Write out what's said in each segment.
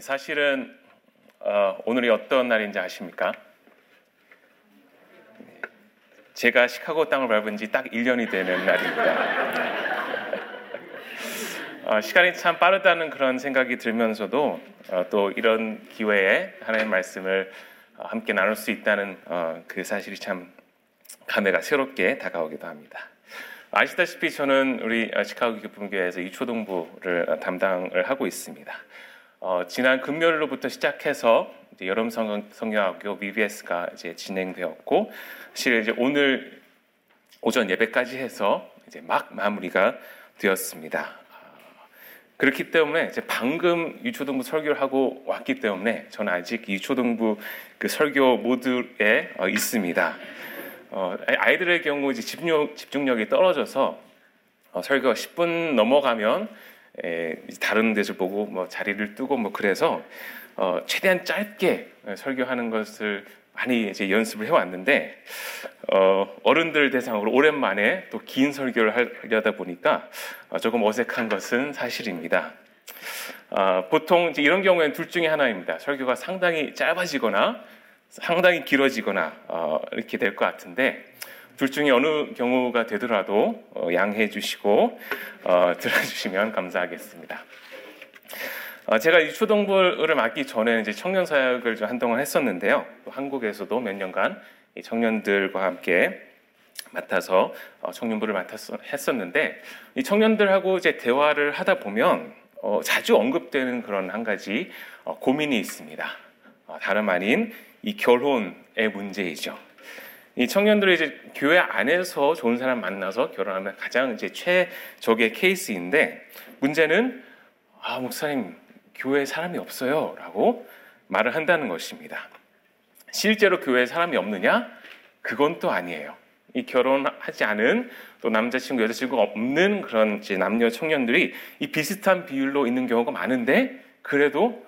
사실은 어, 오늘이 어떤 날인지 아십니까? 제가 시카고 땅을 밟은 지 딱 1년이 되는 날입니다. 어, 시간이 참 빠르다는 그런 생각이 들면서도 어, 또 이런 기회에 하나님의 말씀을 어, 함께 나눌 수 있다는 어, 그 사실이 참 감회가 새롭게 다가오기도 합니다. 아시다시피 저는 우리 시카고 기쁨교회에서 유초동부를 담당을 하고 있습니다. 어, 지난 금요일로부터 시작해서 여름 성경, 성경학교 VBS가 이제 진행되었고, 사실 이제 오늘 오전 예배까지 해서 이제 막 마무리가 되었습니다. 그렇기 때문에 이제 방금 유초등부 설교를 하고 왔기 때문에 저는 아직 유초등부 그 설교 모드에 어, 있습니다. 어, 아이들의 경우 이제 집중력, 집중력이 떨어져서 어, 설교가 10분 넘어가면 에, 다른 데서 보고 뭐 자리를 뜨고 뭐 그래서 어, 최대한 짧게 설교하는 것을 많이 이제 연습을 해왔는데 어, 어른들 대상으로 오랜만에 또 긴 설교를 하려다 보니까 어, 조금 어색한 것은 사실입니다. 어, 보통 이제 이런 경우에는 둘 중에 하나입니다. 설교가 상당히 짧아지거나 상당히 길어지거나 어, 이렇게 될 것 같은데 둘 중에 어느 경우가 되더라도 어, 양해해 주시고 어, 들어주시면 감사하겠습니다. 어, 제가 이 초등부를 맡기 전에 이제 청년 사역을 좀 한동안 했었는데요. 또 한국에서도 몇 년간 이 청년들과 함께 맡아서 어, 청년부를 맡았 했었는데 이 청년들하고 이제 대화를 하다 보면 어, 자주 언급되는 그런 한 가지 어, 고민이 있습니다. 어, 다름 아닌 이 결혼의 문제이죠. 이 청년들이 이제 교회 안에서 좋은 사람 만나서 결혼하면 가장 이제 최적의 케이스인데 문제는 아 목사님 교회에 사람이 없어요라고 말을 한다는 것입니다. 실제로 교회에 사람이 없느냐? 그건 또 아니에요. 이 결혼하지 않은 또 남자친구 여자친구가 없는 그런 남녀 청년들이 이 비슷한 비율로 있는 경우가 많은데 그래도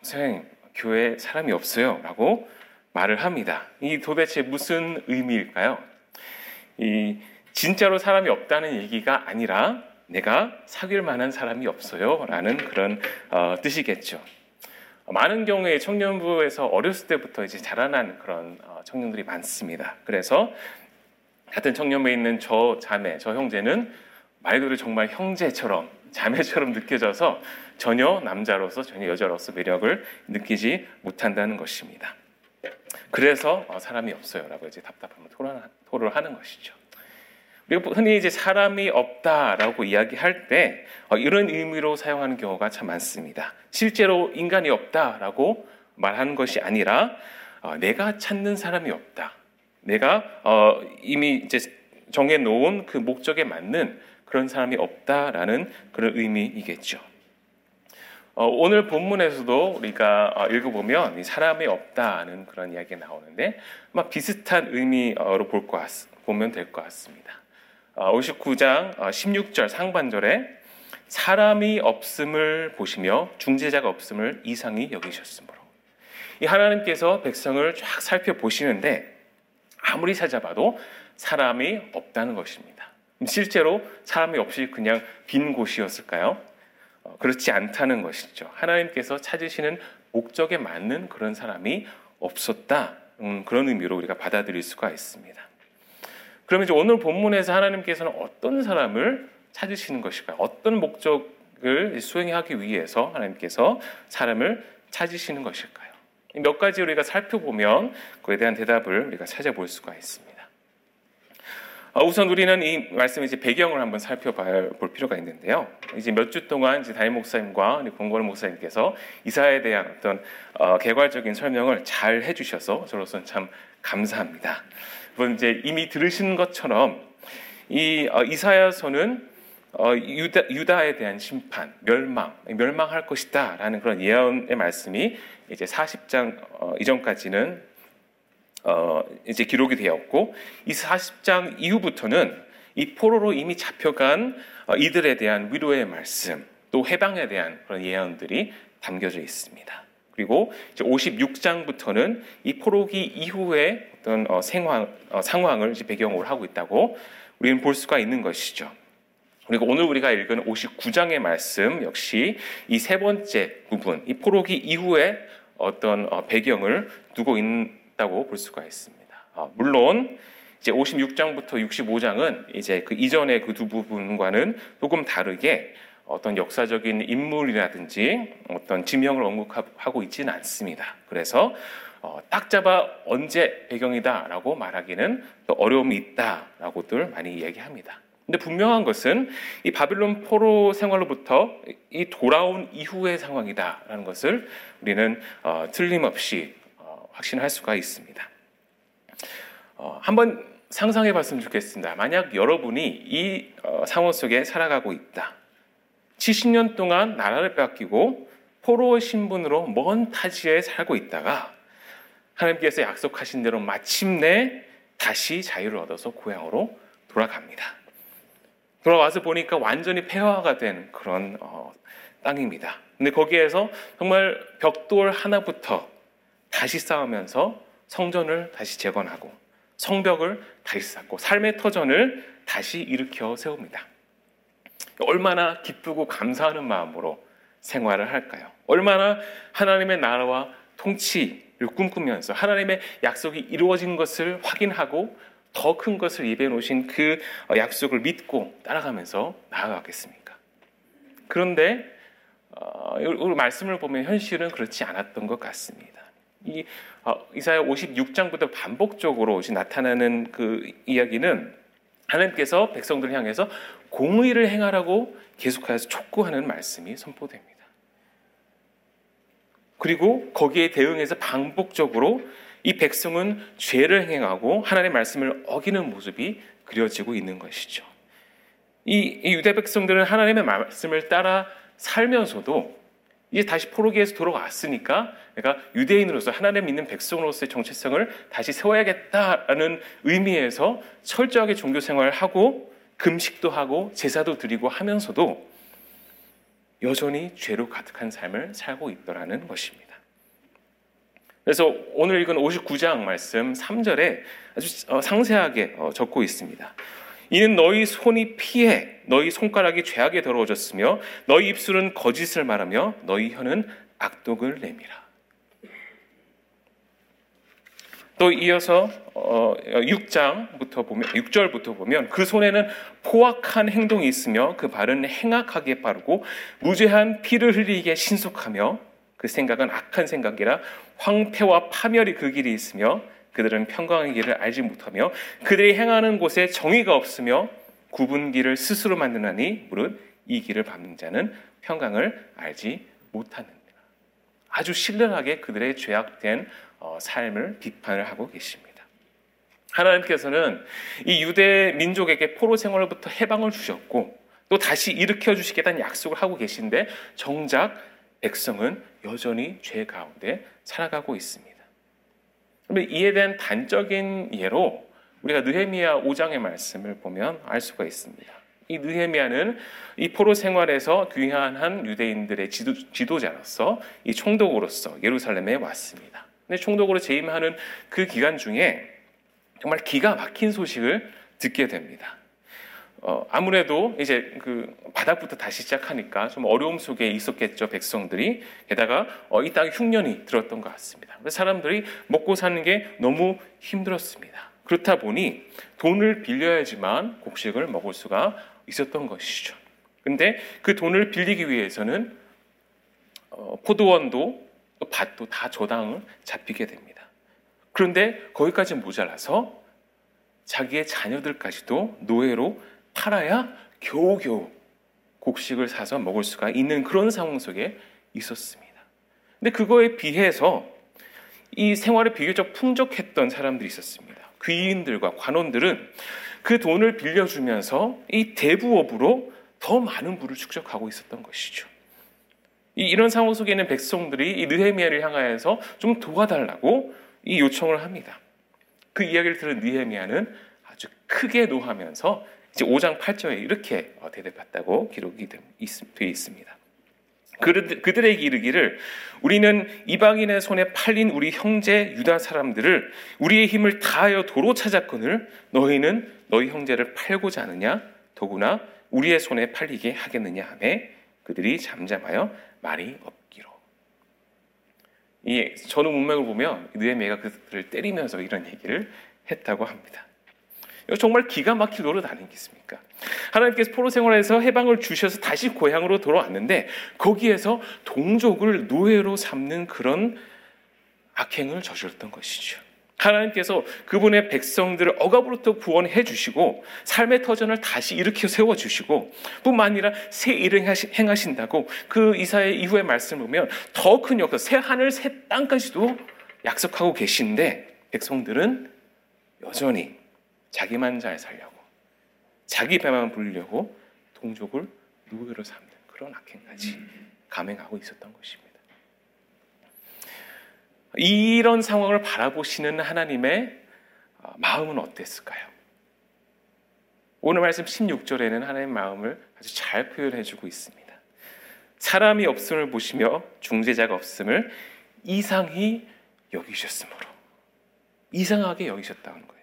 선생님 교회에 사람이 없어요라고 말을 합니다. 이 도대체 무슨 의미일까요? 이 진짜로 사람이 없다는 얘기가 아니라 내가 사귈 만한 사람이 없어요 라는 그런 어, 뜻이겠죠. 많은 경우에 청년부에서 어렸을 때부터 이제 자라난 그런 어, 청년들이 많습니다. 그래서 같은 청년부에 있는 저 자매, 저 형제는 말 그대로 정말 형제처럼 자매처럼 느껴져서 전혀 남자로서 전혀 여자로서 매력을 느끼지 못한다는 것입니다. 그래서 어, 사람이 없어요라고 이제 답답함을 토로를 하는 것이죠. 그리고 흔히 이제 사람이 없다라고 이야기할 때 어, 이런 의미로 사용하는 경우가 참 많습니다. 실제로 인간이 없다라고 말하는 것이 아니라 어, 내가 찾는 사람이 없다. 내가 이미 이제 정해 놓은 그 목적에 맞는 그런 사람이 없다라는 그런 의미이겠죠. 어, 오늘 본문에서도 우리가 어, 읽어보면 사람이 없다는 그런 이야기가 나오는데 아마 비슷한 의미로 볼 것, 보면 될 것 같습니다. 어, 59장 16절 어, 상반절에 사람이 없음을 보시며 중재자가 없음을 이상히 여기셨으므로 이 하나님께서 백성을 쫙 살펴보시는데 아무리 찾아봐도 사람이 없다는 것입니다. 실제로 사람이 없이 그냥 빈 곳이었을까요? 어, 그렇지 않다는 것이죠. 하나님께서 찾으시는 목적에 맞는 그런 사람이 없었다. 음, 그런 의미로 우리가 받아들일 수가 있습니다. 그러면 이제 오늘 본문에서 하나님께서는 어떤 사람을 찾으시는 것일까요? 어떤 목적을 수행하기 위해서 하나님께서 사람을 찾으시는 것일까요? 몇 가지 우리가 살펴보면 그에 대한 대답을 우리가 찾아볼 수가 있습니다. 어, 우선 우리는 이 말씀의 이제 배경을 한번 살펴볼 필요가 있는데요. 이제 몇 주 동안 이제 담임 목사님과 권건우 목사님께서 이사에 대한 어떤 어, 개괄적인 설명을 잘 해주셔서 저로서는 참 감사합니다. 그건 이제 이미 들으신 것처럼 이 어, 이사야서는 어, 유다, 유다 에 대한 심판, 멸망, 멸망할 것이다라는 그런 예언의 말씀이 이제 40장 어, 이전까지는 어, 이제 기록이 되었고 이 40장 이후부터는 이 포로로 이미 잡혀간 어, 이들에 대한 위로의 말씀 또 해방에 대한 그런 예언들이 담겨져 있습니다. 그리고 이제 56장부터는 이 포로기 이후의 어떤 어, 생황, 어, 상황을 이제 배경으로 하고 있다고 우리는 볼 수가 있는 것이죠. 그리고 오늘 우리가 읽은 59장의 말씀 역시 이 세 번째 부분, 이 포로기 이후에 어떤 어, 배경을 두고 있 다고 볼 수가 있습니다. 아, 물론 이제 56장부터 65장은 이제 그 이전의 그 두 부분과는 조금 다르게 어떤 역사적인 인물이라든지 어떤 지명을 언급하고 있지는 않습니다. 그래서 어, 딱 잡아 언제 배경이다라고 말하기는 또 어려움이 있다라고들 많이 이야기합니다. 근데 분명한 것은 이 바빌론 포로 생활로부터 이 돌아온 이후의 상황이다라는 것을 우리는 어, 틀림없이 어, 확신할 수가 있습니다. 어, 한번 상상해 봤으면 좋겠습니다. 만약 여러분이 이 어, 상황 속에 살아가고 있다. 70년 동안 나라를 뺏기고 포로의 신분으로 먼 타지에 살고 있다가 하나님께서 약속하신 대로 마침내 다시 자유를 얻어서 고향으로 돌아갑니다. 돌아와서 보니까 완전히 폐허가 된 그런 어, 땅입니다. 근데 거기에서 정말 벽돌 하나부터 다시 쌓으면서 성전을 다시 재건하고 성벽을 다시 쌓고 삶의 터전을 다시 일으켜 세웁니다. 얼마나 기쁘고 감사하는 마음으로 생활을 할까요? 얼마나 하나님의 나라와 통치를 꿈꾸면서 하나님의 약속이 이루어진 것을 확인하고 더 큰 것을 예배해 놓으신 그 약속을 믿고 따라가면서 나아가겠습니까? 그런데 어, 말씀을 보면 현실은 그렇지 않았던 것 같습니다. 이 어, 이사야 56장부터 반복적으로 나타나는 그 이야기는 하나님께서 백성들을 향해서 공의를 행하라고 계속해서 촉구하는 말씀이 선포됩니다. 그리고 거기에 대응해서 반복적으로 이 백성은 죄를 행하고 하나님의 말씀을 어기는 모습이 그려지고 있는 것이죠. 이, 이 유대 백성들은 하나님의 말씀을 따라 살면서도 이제 다시 포로기에서 돌아왔으니까 내가 유대인으로서 하나님 믿는 백성으로서의 정체성을 다시 세워야겠다라는 의미에서 철저하게 종교 생활을 하고 금식도 하고 제사도 드리고 하면서도 여전히 죄로 가득한 삶을 살고 있더라는 것입니다. 그래서 오늘 읽은 59장 말씀 3절에 아주 어, 상세하게 어, 적고 있습니다. 이는 너희 손이 피해 너희 손가락이 죄악에 더러워졌으며 너희 입술은 거짓을 말하며 너희 혀는 악독을 내미라. 또 이어서 6장부터 어, 보면 6절부터 보면 그 손에는 포악한 행동이 있으며 그 발은 행악하게 빠르고 무죄한 피를 흘리게 신속하며 그 생각은 악한 생각이라 황폐와 파멸이 그 길이 있으며 그들은 평강의 길을 알지 못하며 그들이 행하는 곳에 정의가 없으며 구분 길을 스스로 만드나니 무릇 이 길을 밟는 자는 평강을 알지 못하느니라. 아주 신랄하게 그들의 죄악된 어, 삶을 비판을 하고 계십니다. 하나님께서는 이 유대 민족에게 포로 생활로부터 해방을 주셨고 또 다시 일으켜 주시겠다는 약속을 하고 계신데 정작 백성은 여전히 죄 가운데 살아가고 있습니다. 이에 대한 단적인 예로 우리가 느헤미야 5장의 말씀을 보면 알 수가 있습니다. 이 느헤미야는 이 포로 생활에서 귀환한 유대인들의 지도, 자로서이 총독으로서 예루살렘에 왔습니다. 근데 총독으로 재임하는 그 기간 중에 정말 기가 막힌 소식을 듣게 됩니다. 어, 아무래도 이제 그 바닥부터 다시 시작하니까 좀 어려움 속에 있었겠죠 백성들이 게다가 어, 이 땅에 흉년이 들었던 것 같습니다. 그래서 사람들이 먹고 사는 게 너무 힘들었습니다. 그렇다 보니 돈을 빌려야지만 곡식을 먹을 수가 있었던 것이죠. 근데 그 돈을 빌리기 위해서는 어, 포도원도 밭도 다 저당을 잡히게 됩니다. 그런데 거기까지 모자라서 자기의 자녀들까지도 노예로 팔아야 겨우겨우 곡식을 사서 먹을 수가 있는 그런 상황 속에 있었습니다. 근데 그거에 비해서 이 생활에 비교적 풍족했던 사람들이 있었습니다. 귀인들과 관원들은 그 돈을 빌려주면서 이 대부업으로 더 많은 부를 축적하고 있었던 것이죠. 이런 상황 속에 있는 백성들이 이 느헤미야를 향하여서 좀 도와달라고 이 요청을 합니다. 그 이야기를 들은 느헤미야는 아주 크게 노하면서 이제 5장 8절에 이렇게 어, 대답했다고 기록이 되어 있습니다. 그들에게 이르기를 우리는 이방인의 손에 팔린 우리 형제 유다 사람들을 우리의 힘을 다하여 도로 찾았거늘 너희는 너희 형제를 팔고자 하느냐 더구나 우리의 손에 팔리게 하겠느냐 하매 그들이 잠잠하여 말이 없기로. 이 전후 문맥을 보면 느헤미야가 그들을 때리면서 이런 얘기를 했다고 합니다. 이거 정말 기가 막힐 노릇 아니겠습니까? 하나님께서 포로 생활에서 해방을 주셔서 다시 고향으로 돌아왔는데 거기에서 동족을 노예로 삼는 그런 악행을 저질렀던 것이죠. 하나님께서 그분의 백성들을 억압으로부터 구원해 주시고 삶의 터전을 다시 일으켜 세워 주시고 뿐만 아니라 새 일을 행하신다고 그 이사의 이후의 말씀을 보면 더 큰 역사 새 하늘 새 땅까지도 약속하고 계신데 백성들은 여전히 자기만 잘 살려고 자기 배만 불리려고 동족을 노예로 삼는 그런 악행까지 감행하고 있었던 것입니다. 이런 상황을 바라보시는 하나님의 어, 마음은 어땠을까요? 오늘 말씀 16절에는 하나님의 마음을 아주 잘 표현해 주고 있습니다. 사람이 없음을 보시며 중재자가 없음을 이상히 여기셨으므로 이상하게 여기셨다는 거예요.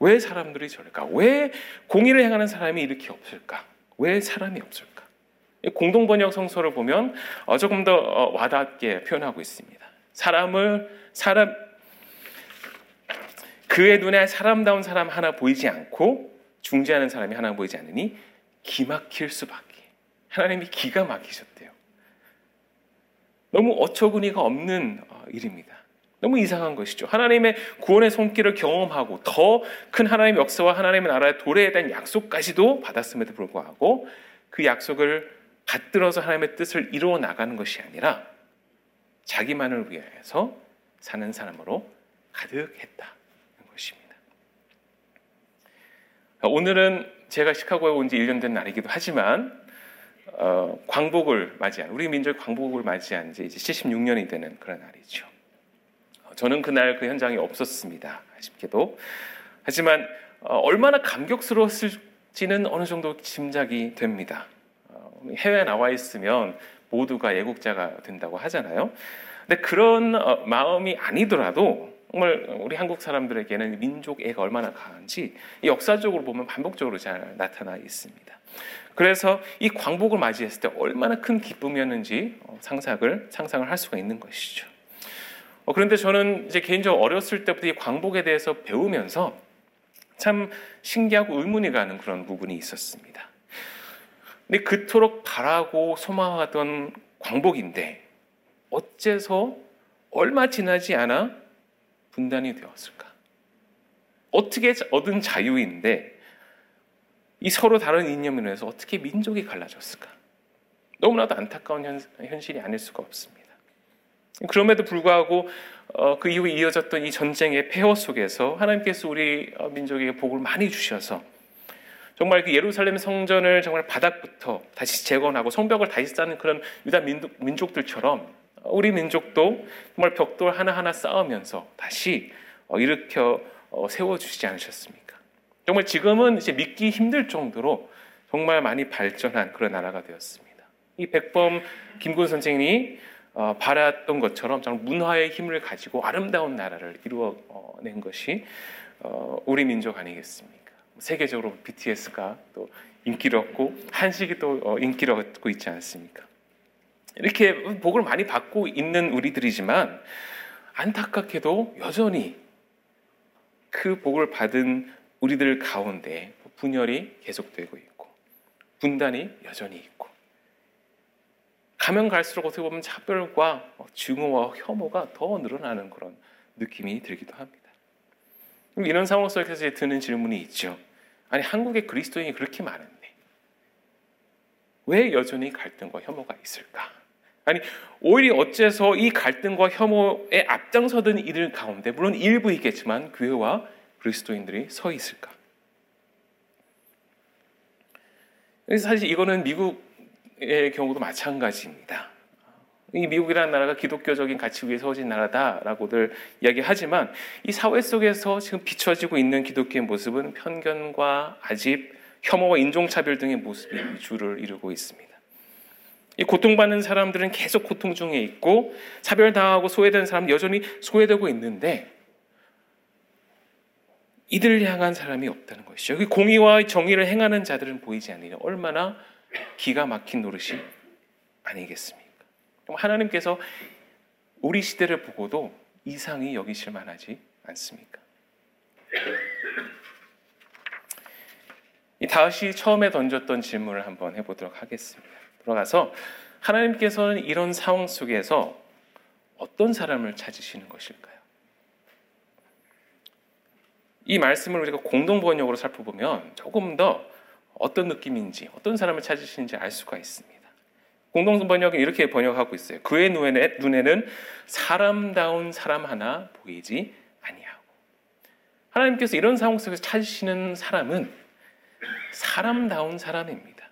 왜 사람들이 저럴까? 왜 공의를 행하는 사람이 이렇게 없을까? 왜 사람이 없을까? 공동 번역 성서를 보면 어, 조금 더 어, 와닿게 표현하고 있습니다. 사람을 사람 그의 눈에 사람다운 사람 하나 보이지 않고 중재하는 사람이 하나 보이지 않으니 기막힐 수밖에. 하나님이 기가 막히셨대요. 너무 어처구니가 없는 어, 일입니다. 너무 이상한 것이죠. 하나님의 구원의 손길을 경험하고 더 큰 하나님의 역사와 하나님의 나라의 도래에 대한 약속까지도 받았음에도 불구하고 그 약속을 받들어서 하나님의 뜻을 이루어 나가는 것이 아니라 자기만을 위해서 사는 사람으로 가득했다는 것입니다. 오늘은 제가 시카고에 온 지 1년 된 날이기도 하지만 어, 광복을 맞이한 우리 민족 광복을 맞이한 지 이제 76년이 되는 그런 날이죠. 저는 그날 그 현장에 없었습니다. 아쉽게도 하지만 어, 얼마나 감격스러웠을지는 어느 정도 짐작이 됩니다. 어, 해외에 나와 있으면 모두가 애국자가 된다고 하잖아요. 근데 그런 어, 마음이 아니더라도 정말 우리 한국 사람들에게는 민족애가 얼마나 강한지 역사적으로 보면 반복적으로 잘 나타나 있습니다. 그래서 이 광복을 맞이했을 때 얼마나 큰 기쁨이었는지 어, 상상을 상상을 할 수가 있는 것이죠. 어, 그런데 저는 이제 개인적으로 어렸을 때부터 이 광복에 대해서 배우면서 참 신기하고 의문이 가는 그런 부분이 있었습니다. 근데 그토록 바라고 소망하던 광복인데 어째서 얼마 지나지 않아 분단이 되었을까? 어떻게 얻은 자유인데 이 서로 다른 이념으로 해서 어떻게 민족이 갈라졌을까? 너무나도 안타까운 현, 현실이 아닐 수가 없습니다. 그럼에도 불구하고 어, 그 이후에 이어졌던 이 전쟁의 폐허 속에서 하나님께서 우리 어, 민족에게 복을 많이 주셔서 정말 그 예루살렘 성전을 정말 바닥부터 다시 재건하고 성벽을 다시 쌓는 그런 유다 민족, 들처럼 우리 민족도 정말 벽돌 하나하나 쌓으면서 다시 어, 일으켜 어, 세워주시지 않으셨습니까? 정말 지금은 이제 믿기 힘들 정도로 정말 많이 발전한 그런 나라가 되었습니다. 이 백범 김군 선생이 어, 바랐던 것처럼 정말 문화의 힘을 가지고 아름다운 나라를 이루어낸 것이 우리 민족 아니겠습니까? 세계적으로 BTS가 또 인기를 얻고 한식이 또 어, 인기를 얻고 있지 않습니까? 이렇게 복을 많이 받고 있는 우리들이지만 안타깝게도 여전히 그 복을 받은 우리들 가운데 분열이 계속되고 있고 분단이 여전히 있고 가면 갈수록 어떻게 보면 차별과 증오와 혐오가 더 늘어나는 그런 느낌이 들기도 합니다. 이런 상황 속에서 드는 질문이 있죠. 아니 한국의 그리스도인이 그렇게 많은데 왜 여전히 갈등과 혐오가 있을까? 아니 오히려 어째서 이 갈등과 혐오에 앞장서던 이들 가운데 물론 일부 있겠지만 교회와 그리스도인들이 서 있을까? 사실 이거는 미국 의 경우도 마찬가지입니다. 이 미국이라는 나라가 기독교적인 가치 위에 서진 나라다라고들 이야기하지만 이 사회 속에서 지금 비춰지고 있는 기독교의 모습은 편견과 아집, 혐오와 인종차별 등의 모습이 주를 이루고 있습니다. 이 고통받는 사람들은 계속 고통 중에 있고 차별당하고 소외된 사람 여전히 소외되고 있는데 이들을 향한 사람이 없다는 것이죠. 공의와 정의를 행하는 자들은 보이지 않느냐. 얼마나 기가 막힌 노릇이 아니겠습니까? 하나님께서 우리 시대를 보고도 이상히 여기실 만하지 않습니까? 이 다윗이 처음에 던졌던 질문을 한번 해보도록 하겠습니다. 들어가서 하나님께서는 이런 상황 속에서 어떤 사람을 찾으시는 것일까요? 이 말씀을 우리가 공동 번역으로 살펴보면 조금 더 어떤 느낌인지 어떤 사람을 찾으시는지 알 수가 있습니다. 공동 번역은 이렇게 번역하고 있어요. 그의 눈에는 사람다운 사람 하나 보이지 아니하고 하나님께서 이런 상황 속에서 찾으시는 사람은 사람다운 사람입니다.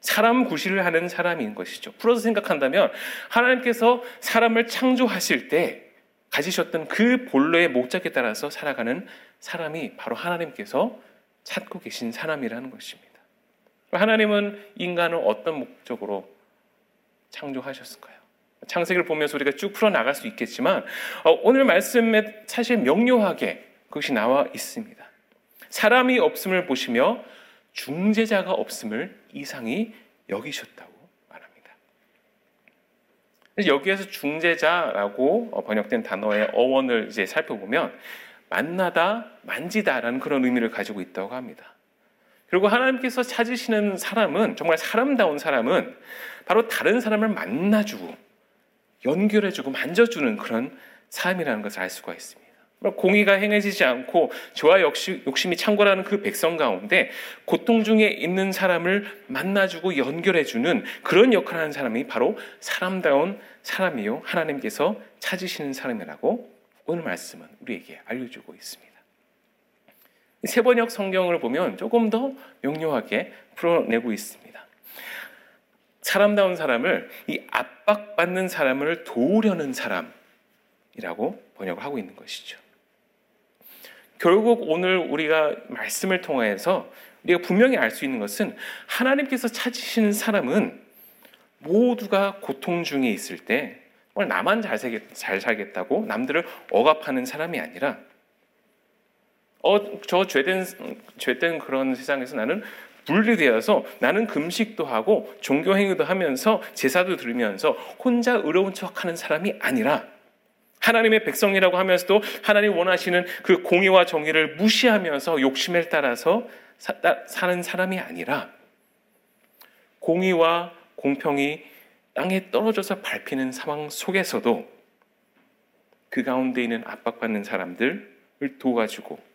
사람 구실을 하는 사람인 것이죠. 풀어서 생각한다면 하나님께서 사람을 창조하실 때 가지셨던 그 본래의 목적에 따라서 살아가는 사람이 바로 하나님께서 찾고 계신 사람이라는 것입니다. 하나님은 인간을 어떤 목적으로 창조하셨을까요? 창세기를 보면서 우리가 쭉 풀어 나갈 수 있겠지만 어, 오늘 말씀에 사실 명료하게 그것이 나와 있습니다. 사람이 없음을 보시며 중재자가 없음을 이상히 여기셨다고 말합니다. 여기에서 중재자라고 어, 번역된 단어의 어원을 이제 살펴보면 만나다, 만지다라는 그런 의미를 가지고 있다고 합니다. 그리고 하나님께서 찾으시는 사람은 정말 사람다운 사람은 바로 다른 사람을 만나주고 연결해주고 만져주는 그런 삶이라는 것을 알 수가 있습니다. 공의가 행해지지 않고 저와 역시 욕심이 창궐하는 그 백성 가운데 고통 중에 있는 사람을 만나주고 연결해주는 그런 역할을 하는 사람이 바로 사람다운 사람이요 하나님께서 찾으시는 사람이라고 오늘 말씀은 우리에게 알려주고 있습니다. 세번역 성경을 보면 조금 더 명료하게 풀어내고 있습니다. 사람다운 사람을 이 압박받는 사람을 도우려는 사람이라고 번역을 하고 있는 것이죠. 결국 오늘 우리가 말씀을 통해서 우리가 분명히 알 수 있는 것은 하나님께서 찾으시는 사람은 모두가 고통 중에 있을 때 나만 잘, 살겠, 잘 살겠다고 남들을 억압하는 사람이 아니라 어, 저 죄된, 죄된 그런 세상에서 나는 분리되어서 나는 금식도 하고 종교행위도 하면서 제사도 드리면서 혼자 의로운 척 하는 사람이 아니라 하나님의 백성이라고 하면서도 하나님 원하시는 그 공의와 정의를 무시하면서 욕심에 따라서 사, 사는 사람이 아니라 공의와 공평이 땅에 떨어져서 밟히는 상황 속에서도 그 가운데 있는 압박받는 사람들을 도와주고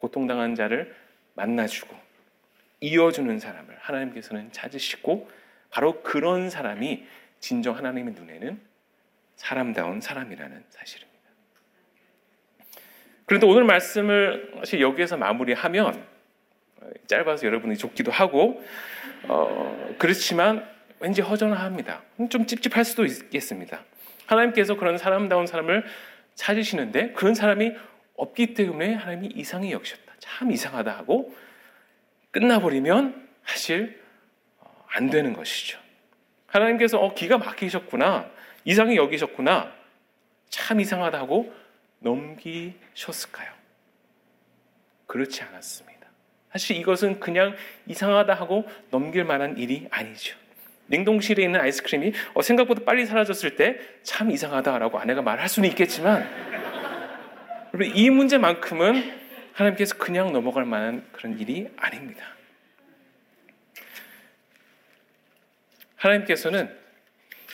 고통당한 자를 만나주고 이어주는 사람을 하나님께서는 찾으시고 바로 그런 사람이 진정 하나님의 눈에는 사람다운 사람이라는 사실입니다. 그런데 오늘 말씀을 사실 여기에서 마무리하면 짧아서 여러분이 좋기도 하고 어, 그렇지만 왠지 허전합니다. 좀 찝찝할 수도 있겠습니다. 하나님께서 그런 사람다운 사람을 찾으시는데 그런 사람이 없기 때문에 하나님이 이상히 여기셨다. 참 이상하다 하고 끝나버리면 사실 어, 안 되는 것이죠. 하나님께서 어, 기가 막히셨구나. 이상히 여기셨구나. 참 이상하다 하고 넘기셨을까요? 그렇지 않았습니다. 사실 이것은 그냥 이상하다 하고 넘길 만한 일이 아니죠. 냉동실에 있는 아이스크림이 어, 생각보다 빨리 사라졌을 때 참 이상하다라고 아내가 말할 수는 있겠지만 이 문제만큼은 하나님께서 그냥 넘어갈 만한 그런 일이 아닙니다. 하나님께서는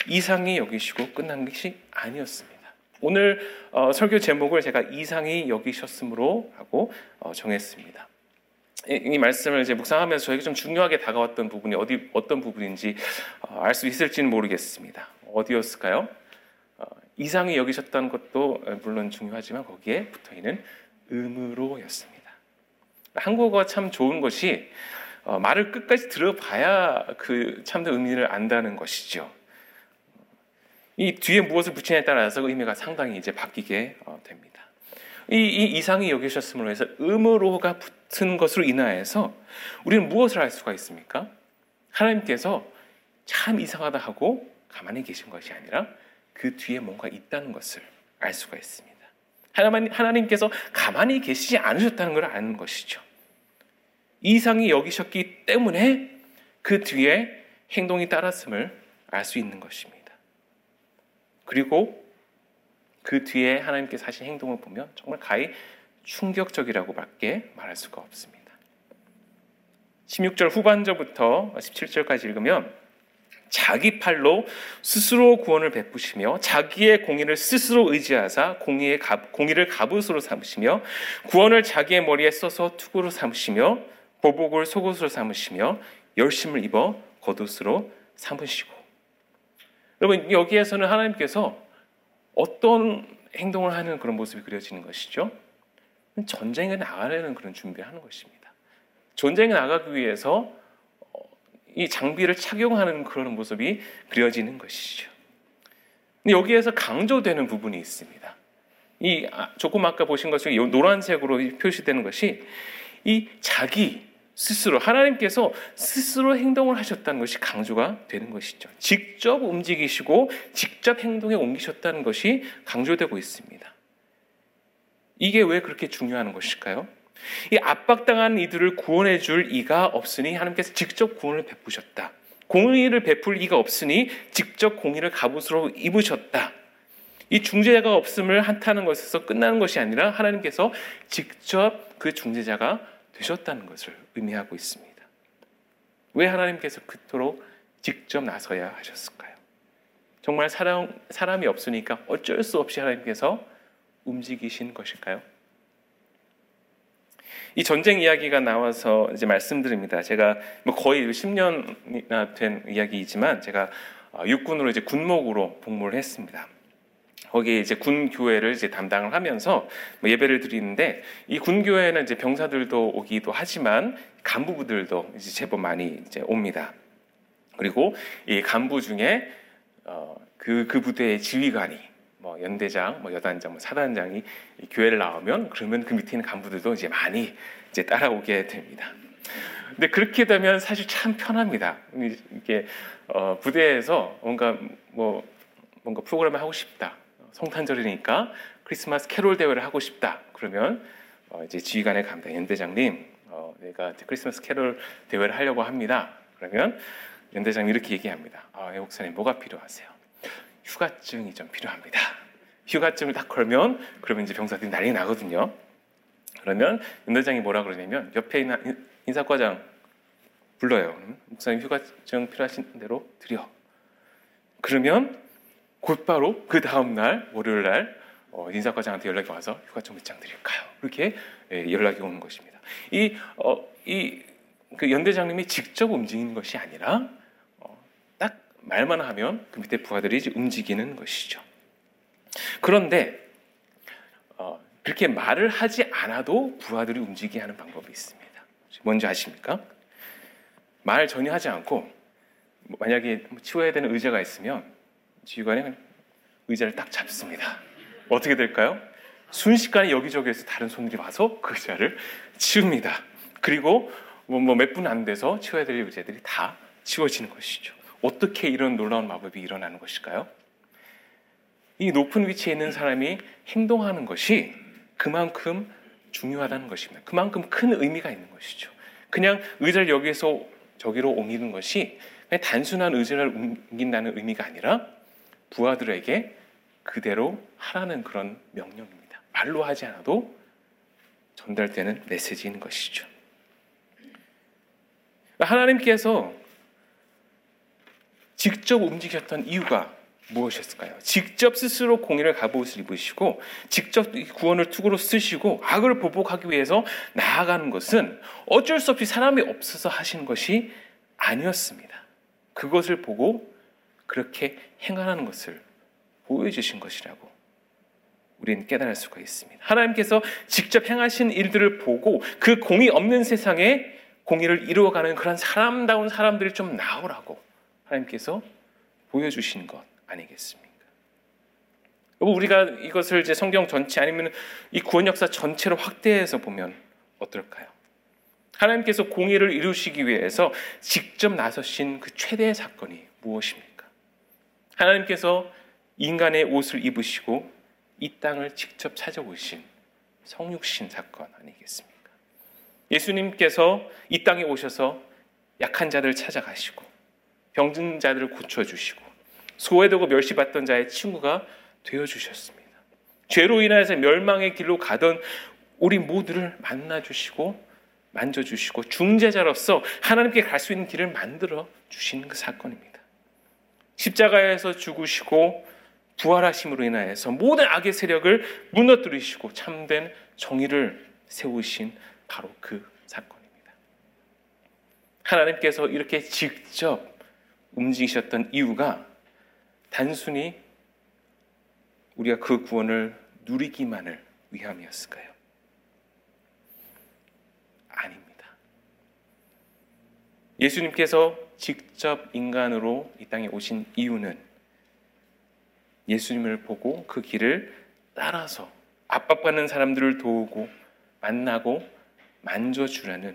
이상히 여기시고 끝난 것이 아니었습니다. 오늘 어, 설교 제목을 제가 이상히 여기셨으므로 하고 어, 정했습니다. 이, 이, 말씀을 이제 묵상하면서 저에게 좀 중요하게 다가왔던 부분이 어디 어떤 부분인지 어, 알수 있을지는 모르겠습니다. 어디였을까요? 어, 이상히 여기셨다는 것도 물론 중요하지만 거기에 붙어 있는 음으로였습니다. 한국어가 참 좋은 것이 어, 말을 끝까지 들어봐야 그 참된 의미를 안다는 것이죠. 이 뒤에 무엇을 붙이냐에 따라서 의미가 상당히 이제 바뀌게 어, 됩니다. 이, 이 이상이 여기셨음으로 해서 음으로가 붙은 것으로 인하여서 우리는 무엇을 알 수가 있습니까? 하나님께서 참 이상하다 하고 가만히 계신 것이 아니라 그 뒤에 뭔가 있다는 것을 알 수가 있습니다. 하나님께서 가만히 계시지 않으셨다는 걸 아는 것이죠. 이상이 여기셨기 때문에 그 뒤에 행동이 따랐음을 알 수 있는 것입니다. 그리고 그 뒤에 하나님께서 하신 행동을 보면 정말 가히 충격적이라고밖에 말할 수가 없습니다. 16절 후반절부터 17절까지 읽으면 자기 팔로 스스로 구원을 베푸시며 자기의 공의를 스스로 의지하사 공의의 갑, 공의를 갑옷으로 삼으시며 구원을 자기의 머리에 써서 투구로 삼으시며 보복을 속옷으로 삼으시며 열심을 입어 겉옷으로 삼으시고 여러분 여기에서는 하나님께서 어떤 행동을 하는 그런 모습이 그려지는 것이죠. 전쟁에 나가려는 그런 준비를 하는 것입니다. 전쟁에 나가기 위해서 어, 이 장비를 착용하는 그런 모습이 그려지는 것이죠. 여기에서 강조되는 부분이 있습니다. 이 아, 조금 아까 보신 것 중에 노란색으로 표시되는 것이 이 자기 스스로 하나님께서 스스로 행동을 하셨다는 것이 강조가 되는 것이죠. 직접 움직이시고 직접 행동에 옮기셨다는 것이 강조되고 있습니다. 이게 왜 그렇게 중요한 것일까요? 이 압박당한 이들을 구원해 줄 이가 없으니 하나님께서 직접 구원을 베푸셨다. 공의를 베풀 이가 없으니 직접 공의를 갑옷으로 입으셨다. 이 중재자가 없음을 한타는 것에서 끝나는 것이 아니라 하나님께서 직접 그 중재자가 되셨다는 것을 의미하고 있습니다. 왜 하나님께서 그토록 직접 나서야 하셨을까요? 정말 사람, 사람이 없으니까 어쩔 수 없이 하나님께서 움직이신 것일까요? 이 전쟁 이야기가 나와서 이제 말씀드립니다. 제가 뭐 거의 10년이나 된 이야기이지만 제가 어, 육군으로 이제 군목으로 복무를 했습니다. 거기에 이제 군 교회를 이제 담당을 하면서 뭐 예배를 드리는데 이 군 교회는 이제 병사들도 오기도 하지만 간부들도 이제 제법 많이 이제 옵니다. 그리고 이 간부 중에 어, 그, 그 부대의 지휘관이 뭐 연대장, 뭐 여단장, 뭐 사단장이 교회를 나오면 그러면 그 밑에 있는 간부들도 이제 많이 이제 따라오게 됩니다. 근데 그렇게 되면 사실 참 편합니다. 이게 어, 부대에서 뭔가 뭐 뭔가 프로그램을 하고 싶다. 성탄절이니까 크리스마스 캐롤 대회를 하고 싶다. 그러면 어, 이제 지휘관에 갑니다. 연대장님, 어, 내가 크리스마스 캐롤 대회를 하려고 합니다. 그러면 연대장이 이렇게 얘기합니다. 아, 예, 목사님 뭐가 필요하세요? 휴가증이 좀 필요합니다. 휴가증을 딱 걸면 그러면 이제 병사들이 난리 나거든요. 그러면 연대장이 뭐라 그러냐면 옆에 있는 인사과장 불러요. 목사님 휴가증 필요하신 대로 드려. 그러면 곧바로 그 다음 날 월요일 날 어, 인사과장한테 연락이 와서 휴가증 몇 장 드릴까요? 이렇게 예, 연락이 오는 것입니다. 이, 어, 연대장님이 직접 움직이는 것이 아니라 말만 하면 그 밑에 부하들이 움직이는 것이죠. 그런데 어, 그렇게 말을 하지 않아도 부하들이 움직이게 하는 방법이 있습니다. 뭔지 아십니까? 말 전혀 하지 않고 만약에 치워야 되는 의자가 있으면 지휘관이 의자를 딱 잡습니다. 어떻게 될까요? 순식간에 여기저기에서 다른 손들이 와서 그 의자를 치웁니다. 그리고 뭐 몇분 안 돼서 치워야 될 의자들이 다 치워지는 것이죠. 어떻게 이런 놀라운 마법이 일어나는 것일까요? 이 높은 위치에 있는 사람이 행동하는 것이 그만큼 중요하다는 것입니다. 그만큼 큰 의미가 있는 것이죠. 그냥 의자를 여기에서 저기로 옮기는 것이 단순한 의자를 옮긴다는 의미가 아니라 부하들에게 그대로 하라는 그런 명령입니다. 말로 하지 않아도 전달되는 메시지인 것이죠. 하나님께서 직접 움직였던 이유가 무엇이었을까요? 직접 스스로 공의를 갑옷을 입으시고 직접 구원을 투구로 쓰시고 악을 보복하기 위해서 나아가는 것은 어쩔 수 없이 사람이 없어서 하신 것이 아니었습니다. 그것을 보고 그렇게 행하는 것을 보여주신 것이라고 우리는 깨달을 수가 있습니다. 하나님께서 직접 행하신 일들을 보고 그 공의 없는 세상에 공의를 이루어가는 그런 사람다운 사람들이 좀 나오라고 하나님께서 보여주신 것 아니겠습니까? 우리가 이것을 이제 성경 전체 아니면 이 구원 역사 전체로 확대해서 보면 어떨까요? 하나님께서 공의를 이루시기 위해서 직접 나서신 그 최대의 사건이 무엇입니까? 하나님께서 인간의 옷을 입으시고 이 땅을 직접 찾아오신 성육신 사건 아니겠습니까? 예수님께서 이 땅에 오셔서 약한 자들 찾아가시고 병든 자들을 고쳐주시고 소외되고 멸시받던 자의 친구가 되어 주셨습니다. 죄로 인해서 멸망의 길로 가던 우리 모두를 만나 주시고 만져 주시고 중재자로서 하나님께 갈 수 있는 길을 만들어 주시는 그 사건입니다. 십자가에서 죽으시고 부활하심으로 인하여서 모든 악의 세력을 무너뜨리시고 참된 정의를 세우신 바로 그 사건입니다. 하나님께서 이렇게 직접 움직이셨던 이유가 단순히 우리가 그 구원을 누리기만을 위함이었을까요? 아닙니다. 예수님께서 직접 인간으로 이 땅에 오신 이유는 예수님을 보고 그 길을 따라서 압박받는 사람들을 도우고 만나고 만져주라는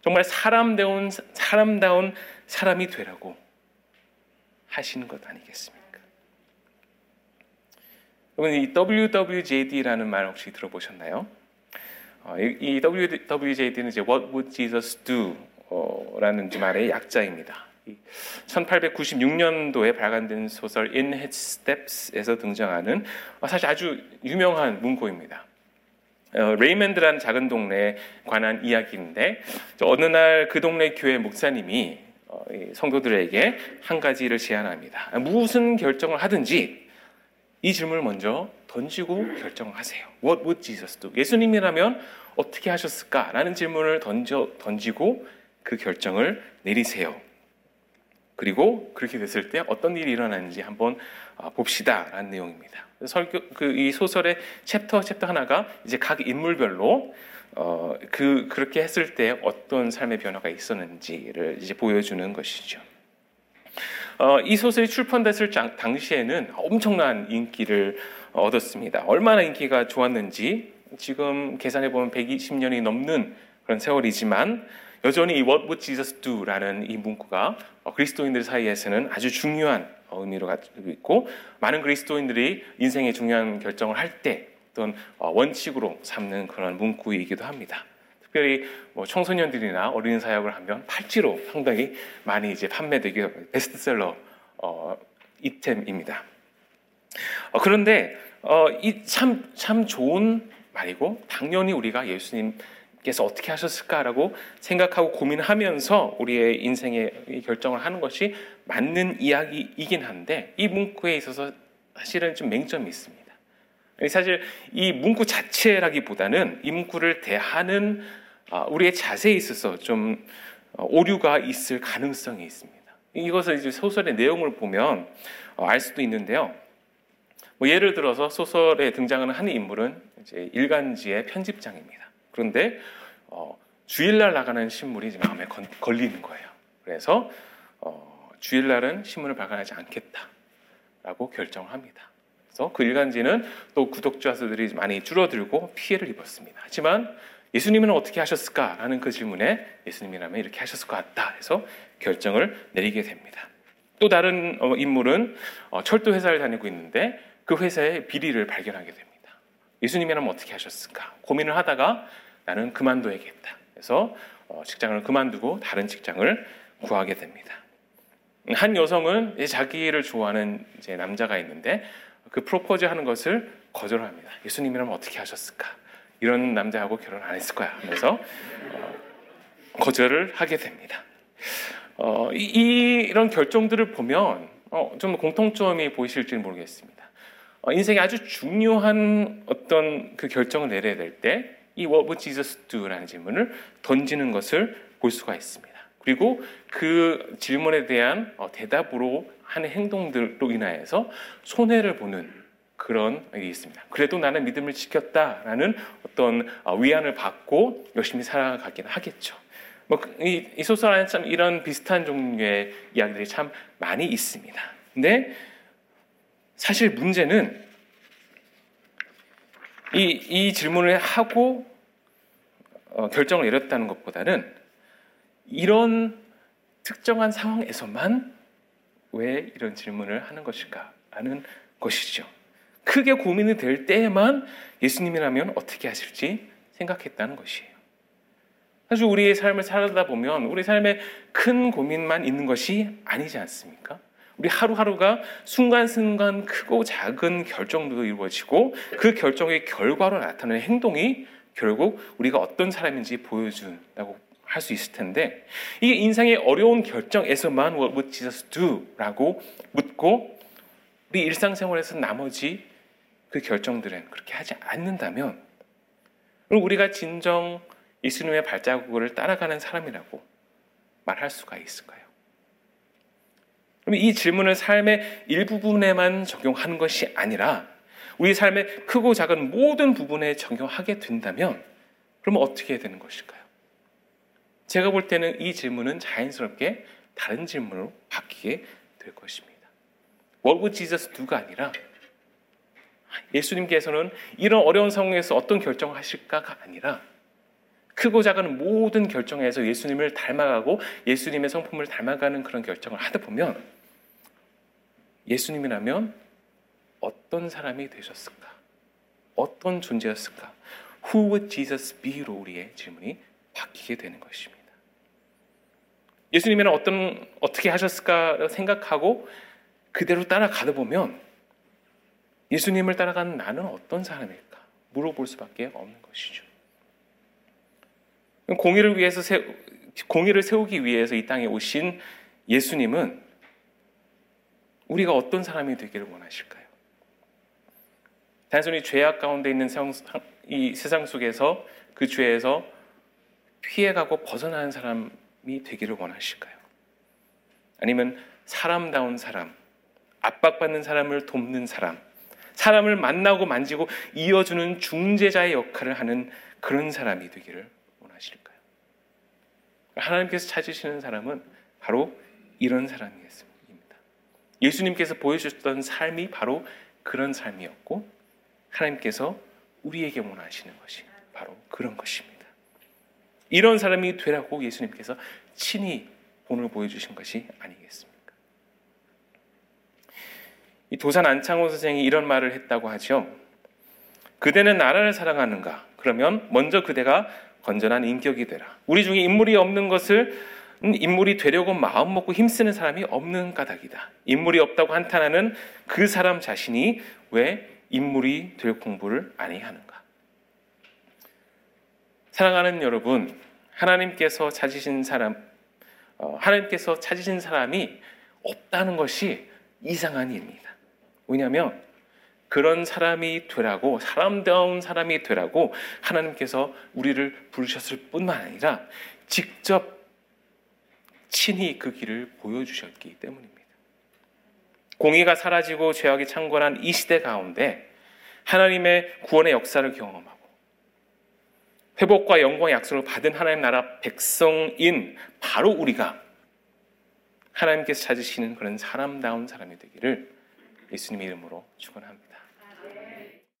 정말 사람다운 사람다운 사람이 되라고 하시는 것 아니겠습니까? 여러분 이 WWJD라는 말 혹시 들어보셨나요? 어, 이 WWJD는 이제 What Would Jesus Do? 라는 말의 약자입니다. 1896년도에 발간된 소설 In His Steps에서 등장하는 어, 사실 아주 유명한 문구입니다. 어, 레이먼드라는 작은 동네에 관한 이야기인데 어느 날 그 동네 교회 목사님이 어, 성도들에게 한 가지를 제안합니다. 무슨 결정을 하든지 이 질문을 먼저 던지고 결정을 하세요. What would Jesus do? 예수님이라면 어떻게 하셨을까? 라는 질문을 던져, 던지고 그 결정을 내리세요. 그리고 그렇게 됐을 때 어떤 일이 일어나는지 한번 아, 봅시다 라는 내용입니다. 설교 그 이 소설의 챕터 챕터 하나가 이제 각 인물별로 어, 그 그렇게 했을 때 어떤 삶의 변화가 있었는지를 이제 보여주는 것이죠. 어, 이 소설이 출판됐을 당시에는 엄청난 인기를 얻었습니다. 얼마나 인기가 좋았는지 지금 계산해 보면 120년이 넘는 그런 세월이지만 여전히 이 What would Jesus do라는 이 문구가 어, 그리스도인들 사이에서는 아주 중요한 의미로 가지고 있고 많은 그리스도인들이 인생의 중요한 결정을 할 때 어떤 어, 원칙으로 삼는 그런 문구이기도 합니다. 특별히 뭐 청소년들이나 어린 사역을 하면 팔찌로 상당히 많이 이제 판매되기 베스트셀러 어, 이템입니다. 어, 그런데 어, 이참참 참 좋은 말이고 당연히 우리가 예수님 께서 어떻게 하셨을까라고 생각하고 고민하면서 우리의 인생의 결정을 하는 것이 맞는 이야기이긴 한데 이 문구에 있어서 사실은 좀 맹점이 있습니다. 사실 이 문구 자체라기보다는 이 문구를 대하는 아, 우리의 자세에 있어서 좀 어, 오류가 있을 가능성이 있습니다. 이것을 이제 소설의 내용을 보면 어, 알 수도 있는데요. 뭐 예를 들어서 소설에 등장하는 한 인물은 이제 일간지의 편집장입니다. 그런데 어, 주일날 나가는 신문이 마음에 건, 걸리는 거예요. 그래서 어, 주일날은 신문을 발간하지 않겠다라고 결정을 합니다. 그래서 그 일간지는 또 구독자 수들이 많이 줄어들고 피해를 입었습니다. 하지만 예수님은 어떻게 하셨을까라는 그 질문에 예수님이라면 이렇게 하셨을 것 같다 해서 결정을 내리게 됩니다. 또 다른 어, 인물은 어, 철도 회사를 다니고 있는데 그 회사의 비리를 발견하게 됩니다. 예수님이라면 어떻게 하셨을까 고민을 하다가 나는 그만둬야겠다. 그래서 어, 직장을 그만두고 다른 직장을 구하게 됩니다. 한 여성은 자기를 좋아하는 남자가 있는데 그 프로포즈 하는 것을 거절합니다. 예수님이라면 어떻게 하셨을까? 이런 남자하고 결혼 안 했을 거야. 하면서 어, 거절을 하게 됩니다. 어, 이, 런 결정들을 보면 어, 좀 공통점이 보이실지 모르겠습니다. 어, 인생에 아주 중요한 어떤 그 결정을 내려야 될 때 이 What would Jesus do라는 질문을 던지는 것을 볼 수가 있습니다. 그리고 그 질문에 대한 어, 대답으로 하는 행동들로 인하여서 손해를 보는 그런 일이 있습니다. 그래도 나는 믿음을 지켰다라는 어떤 어, 위안을 받고 열심히 살아가긴 하겠죠. 뭐이 이 소설 안에 참 이런 비슷한 종류의 이야기들이 참 많이 있습니다. 근데 사실 문제는 이, 이 질문을 하고 어, 결정을 내렸다는 것보다는 이런 특정한 상황에서만 왜 이런 질문을 하는 것일까라는 것이죠. 크게 고민이 될 때에만 예수님이라면 어떻게 하실지 생각했다는 것이에요. 사실 우리의 삶을 살다 보면 우리 삶에 큰 고민만 있는 것이 아니지 않습니까? 우리 하루하루가 순간순간 크고 작은 결정도 이루어지고 그 결정의 결과로 나타나는 행동이 결국 우리가 어떤 사람인지 보여준다고 할 수 있을 텐데 이게 인생의 어려운 결정에서만 What would Jesus do? 라고 묻고 우리 일상생활에서 나머지 그 결정들은 그렇게 하지 않는다면 우리가 진정 예수님의 발자국을 따라가는 사람이라고 말할 수가 있을까요? 그럼 이 질문을 삶의 일부분에만 적용하는 것이 아니라 우리 삶의 크고 작은 모든 부분에 적용하게 된다면 그러면 어떻게 되는 것일까요? 제가 볼 때는 이 질문은 자연스럽게 다른 질문으로 바뀌게 될 것입니다. Would Jesus do가 아니라 예수님께서는 이런 어려운 상황에서 어떤 결정을 하실까가 아니라 크고 작은 모든 결정에서 예수님을 닮아가고 예수님의 성품을 닮아가는 그런 결정을 하다 보면 예수님이라면 어떤 사람이 되셨을까? 어떤 존재였을까? Who would Jesus be로 우리의 질문이 바뀌게 되는 것입니다. 예수님은 어떤 어떻게 하셨을까 생각하고 그대로 따라가다 보면 예수님을 따라가는 나는 어떤 사람일까 물어볼 수밖에 없는 것이죠. 공의를 위해서 세, 공의를 세우기 위해서 이 땅에 오신 예수님은 우리가 어떤 사람이 되기를 원하실까요? 단순히 죄악 가운데 있는 이 세상 속에서 그 죄에서 피해가고 벗어나는 사람이 되기를 원하실까요? 아니면 사람다운 사람, 압박받는 사람을 돕는 사람, 사람을 만나고 만지고 이어주는 중재자의 역할을 하는 그런 사람이 되기를 원하실까요? 하나님께서 찾으시는 사람은 바로 이런 사람이었습니다. 예수님께서 보여주셨던 삶이 바로 그런 삶이었고 하나님께서 우리에게 원하시는 것이 바로 그런 것입니다. 이런 사람이 되라고 예수님께서 친히 본을 보여주신 것이 아니겠습니까? 이 도산 안창호 선생이 이런 말을 했다고 하죠. 그대는 나라를 사랑하는가? 그러면 먼저 그대가 건전한 인격이 되라. 우리 중에 인물이 없는 것을 인물이 되려고 마음 먹고 힘쓰는 사람이 없는 까닭이다. 인물이 없다고 한탄하는 그 사람 자신이 왜 인물이 될 공부를 아니하는가? 사랑하는 여러분, 하나님께서 찾으신 사람, 어, 하나님께서 찾으신 사람이 없다는 것이 이상한 일입니다. 왜냐하면 그런 사람이 되라고 사람다운 사람이 되라고 하나님께서 우리를 부르셨을 뿐만 아니라 직접 친히 그 길을 보여주셨기 때문입니다. 공의가 사라지고 죄악이 창궐한 이 시대 가운데 하나님의 구원의 역사를 경험하고 회복과 영광의 약속을 받은 하나님 나라 백성인 바로 우리가 하나님께서 찾으시는 그런 사람다운 사람이 되기를 예수님의 이름으로 축원합니다.